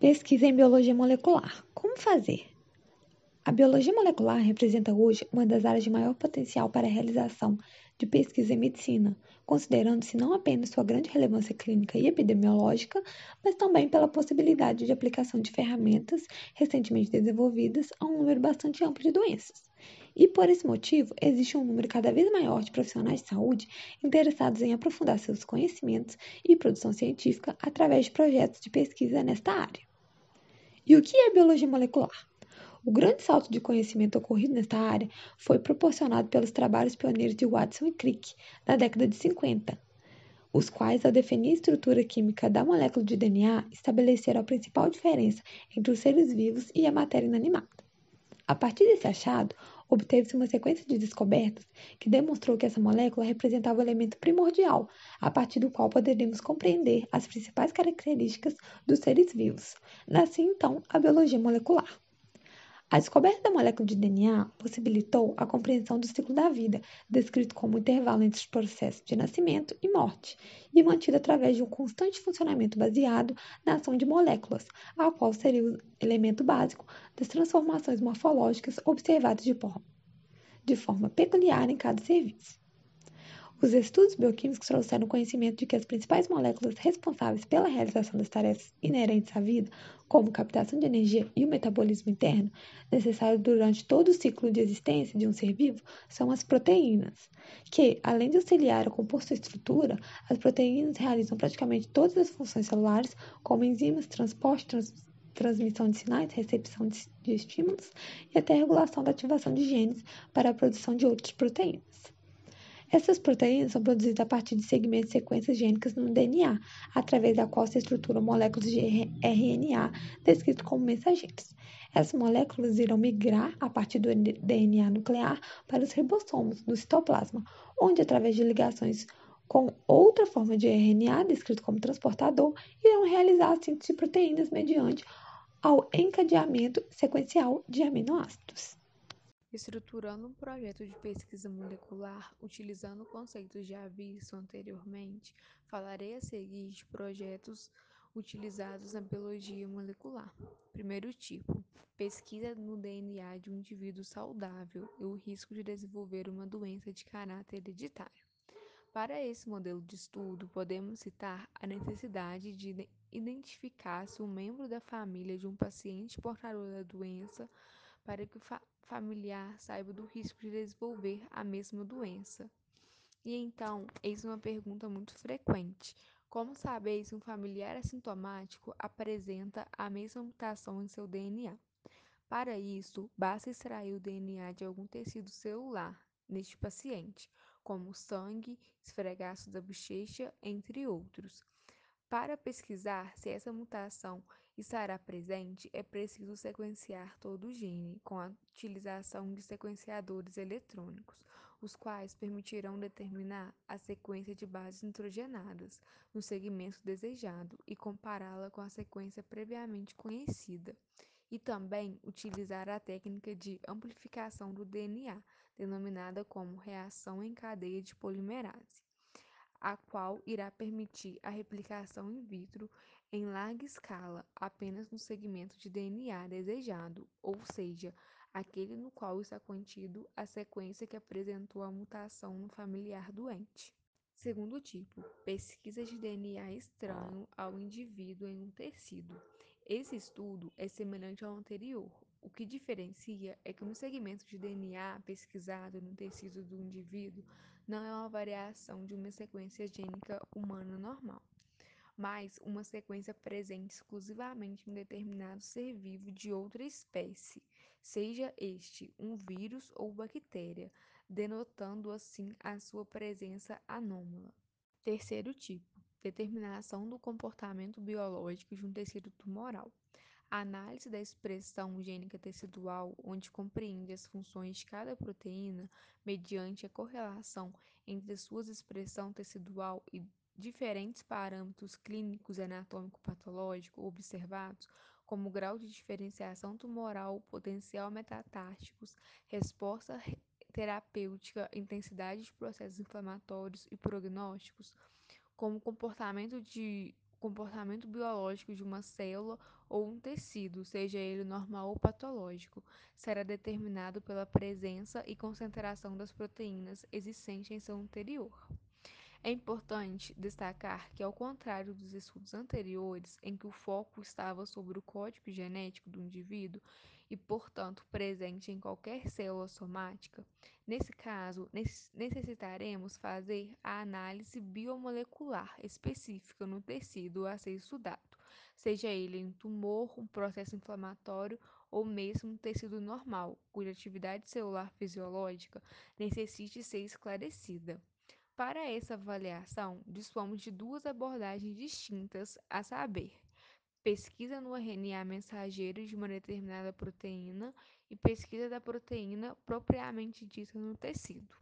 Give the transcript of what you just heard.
Pesquisa em biologia molecular. Como fazer? A biologia molecular representa hoje uma das áreas de maior potencial para a realização de pesquisa em medicina, considerando-se não apenas sua grande relevância clínica e epidemiológica, mas também pela possibilidade de aplicação de ferramentas recentemente desenvolvidas a um número bastante amplo de doenças. E por esse motivo, existe um número cada vez maior de profissionais de saúde interessados em aprofundar seus conhecimentos e produção científica através de projetos de pesquisa nesta área. E o que é biologia molecular? O grande salto de conhecimento ocorrido nesta área foi proporcionado pelos trabalhos pioneiros de Watson e Crick na década de 50, os quais, ao definir a estrutura química da molécula de DNA, estabeleceram a principal diferença entre os seres vivos e a matéria inanimada. A partir desse achado, obteve-se uma sequência de descobertas que demonstrou que essa molécula representava o elemento primordial, a partir do qual poderíamos compreender as principais características dos seres vivos. Nasce então a biologia molecular. A descoberta da molécula de DNA possibilitou a compreensão do ciclo da vida, descrito como o intervalo entre os processos de nascimento e morte, e mantido através de um constante funcionamento baseado na ação de moléculas, a qual seria o elemento básico das transformações morfológicas observadas de forma, de forma peculiar em cada serviço. Os estudos bioquímicos trouxeram conhecimento de que as principais moléculas responsáveis pela realização das tarefas inerentes à vida, como captação de energia e o metabolismo interno, necessário durante todo o ciclo de existência de um ser vivo, são as proteínas, que, além de auxiliar a compor sua estrutura, as proteínas realizam praticamente todas as funções celulares, como enzimas, transporte, trans transmissão de sinais, recepção de estímulos e até regulação da ativação de genes para a produção de outras proteínas. Essas proteínas são produzidas a partir de segmentos de sequências gênicas no DNA, através da qual se estruturam moléculas de RNA, descritas como mensageiros. Essas moléculas irão migrar a partir do DNA nuclear para os ribossomos do citoplasma, onde, através de ligações com outra forma de RNA, descrito como transportador, irão realizar a síntese de proteínas mediante ao encadeamento sequencial de aminoácidos. Estruturando um projeto de pesquisa molecular utilizando conceitos já vistos anteriormente, falarei a seguir de projetos utilizados na biologia molecular. Primeiro tipo: pesquisa no DNA de um indivíduo saudável e o risco de desenvolver uma doença de caráter hereditário. Para esse modelo de estudo, podemos citar a necessidade de identificar se um membro da família de um paciente portador da doença para que o fa familiar saiba do risco de desenvolver a mesma doença. E então, eis uma pergunta muito frequente: como saber se um familiar assintomático apresenta a mesma mutação em seu DNA? Para isso, basta extrair o DNA de algum tecido celular neste paciente, como sangue, esfregaço da bochecha, entre outros. Para pesquisar se essa mutação estará presente, é preciso sequenciar todo o gene com a utilização de sequenciadores eletrônicos, os quais permitirão determinar a sequência de bases nitrogenadas no segmento desejado e compará-la com a sequência previamente conhecida, e também utilizar a técnica de amplificação do DNA, denominada como reação em cadeia de polimerase a qual irá permitir a replicação in vitro em larga escala apenas no segmento de DNA desejado, ou seja, aquele no qual está contido a sequência que apresentou a mutação no familiar doente. Segundo tipo, pesquisa de DNA estranho ao indivíduo em um tecido. Esse estudo é semelhante ao anterior. O que diferencia é que no segmento de DNA pesquisado no tecido do indivíduo não é uma variação de uma sequência gênica humana normal, mas uma sequência presente exclusivamente em determinado ser vivo de outra espécie, seja este um vírus ou bactéria, denotando assim a sua presença anômala. Terceiro tipo: determinação do comportamento biológico de um tecido tumoral. A análise da expressão gênica tecidual, onde compreende as funções de cada proteína mediante a correlação entre suas expressão tecidual e diferentes parâmetros clínicos anatômico-patológico observados, como grau de diferenciação tumoral, potencial metatáticos, resposta terapêutica, intensidade de processos inflamatórios e prognósticos, como comportamento de comportamento biológico de uma célula ou um tecido, seja ele normal ou patológico, será determinado pela presença e concentração das proteínas existentes em seu interior. É importante destacar que, ao contrário dos estudos anteriores, em que o foco estava sobre o código genético do indivíduo e, portanto, presente em qualquer célula somática, nesse caso necessitaremos fazer a análise biomolecular específica no tecido a ser estudado, seja ele um tumor, um processo inflamatório ou mesmo um tecido normal, cuja atividade celular fisiológica necessite ser esclarecida. Para essa avaliação, dispomos de duas abordagens distintas, a saber, pesquisa no RNA mensageiro de uma determinada proteína e pesquisa da proteína propriamente dita no tecido.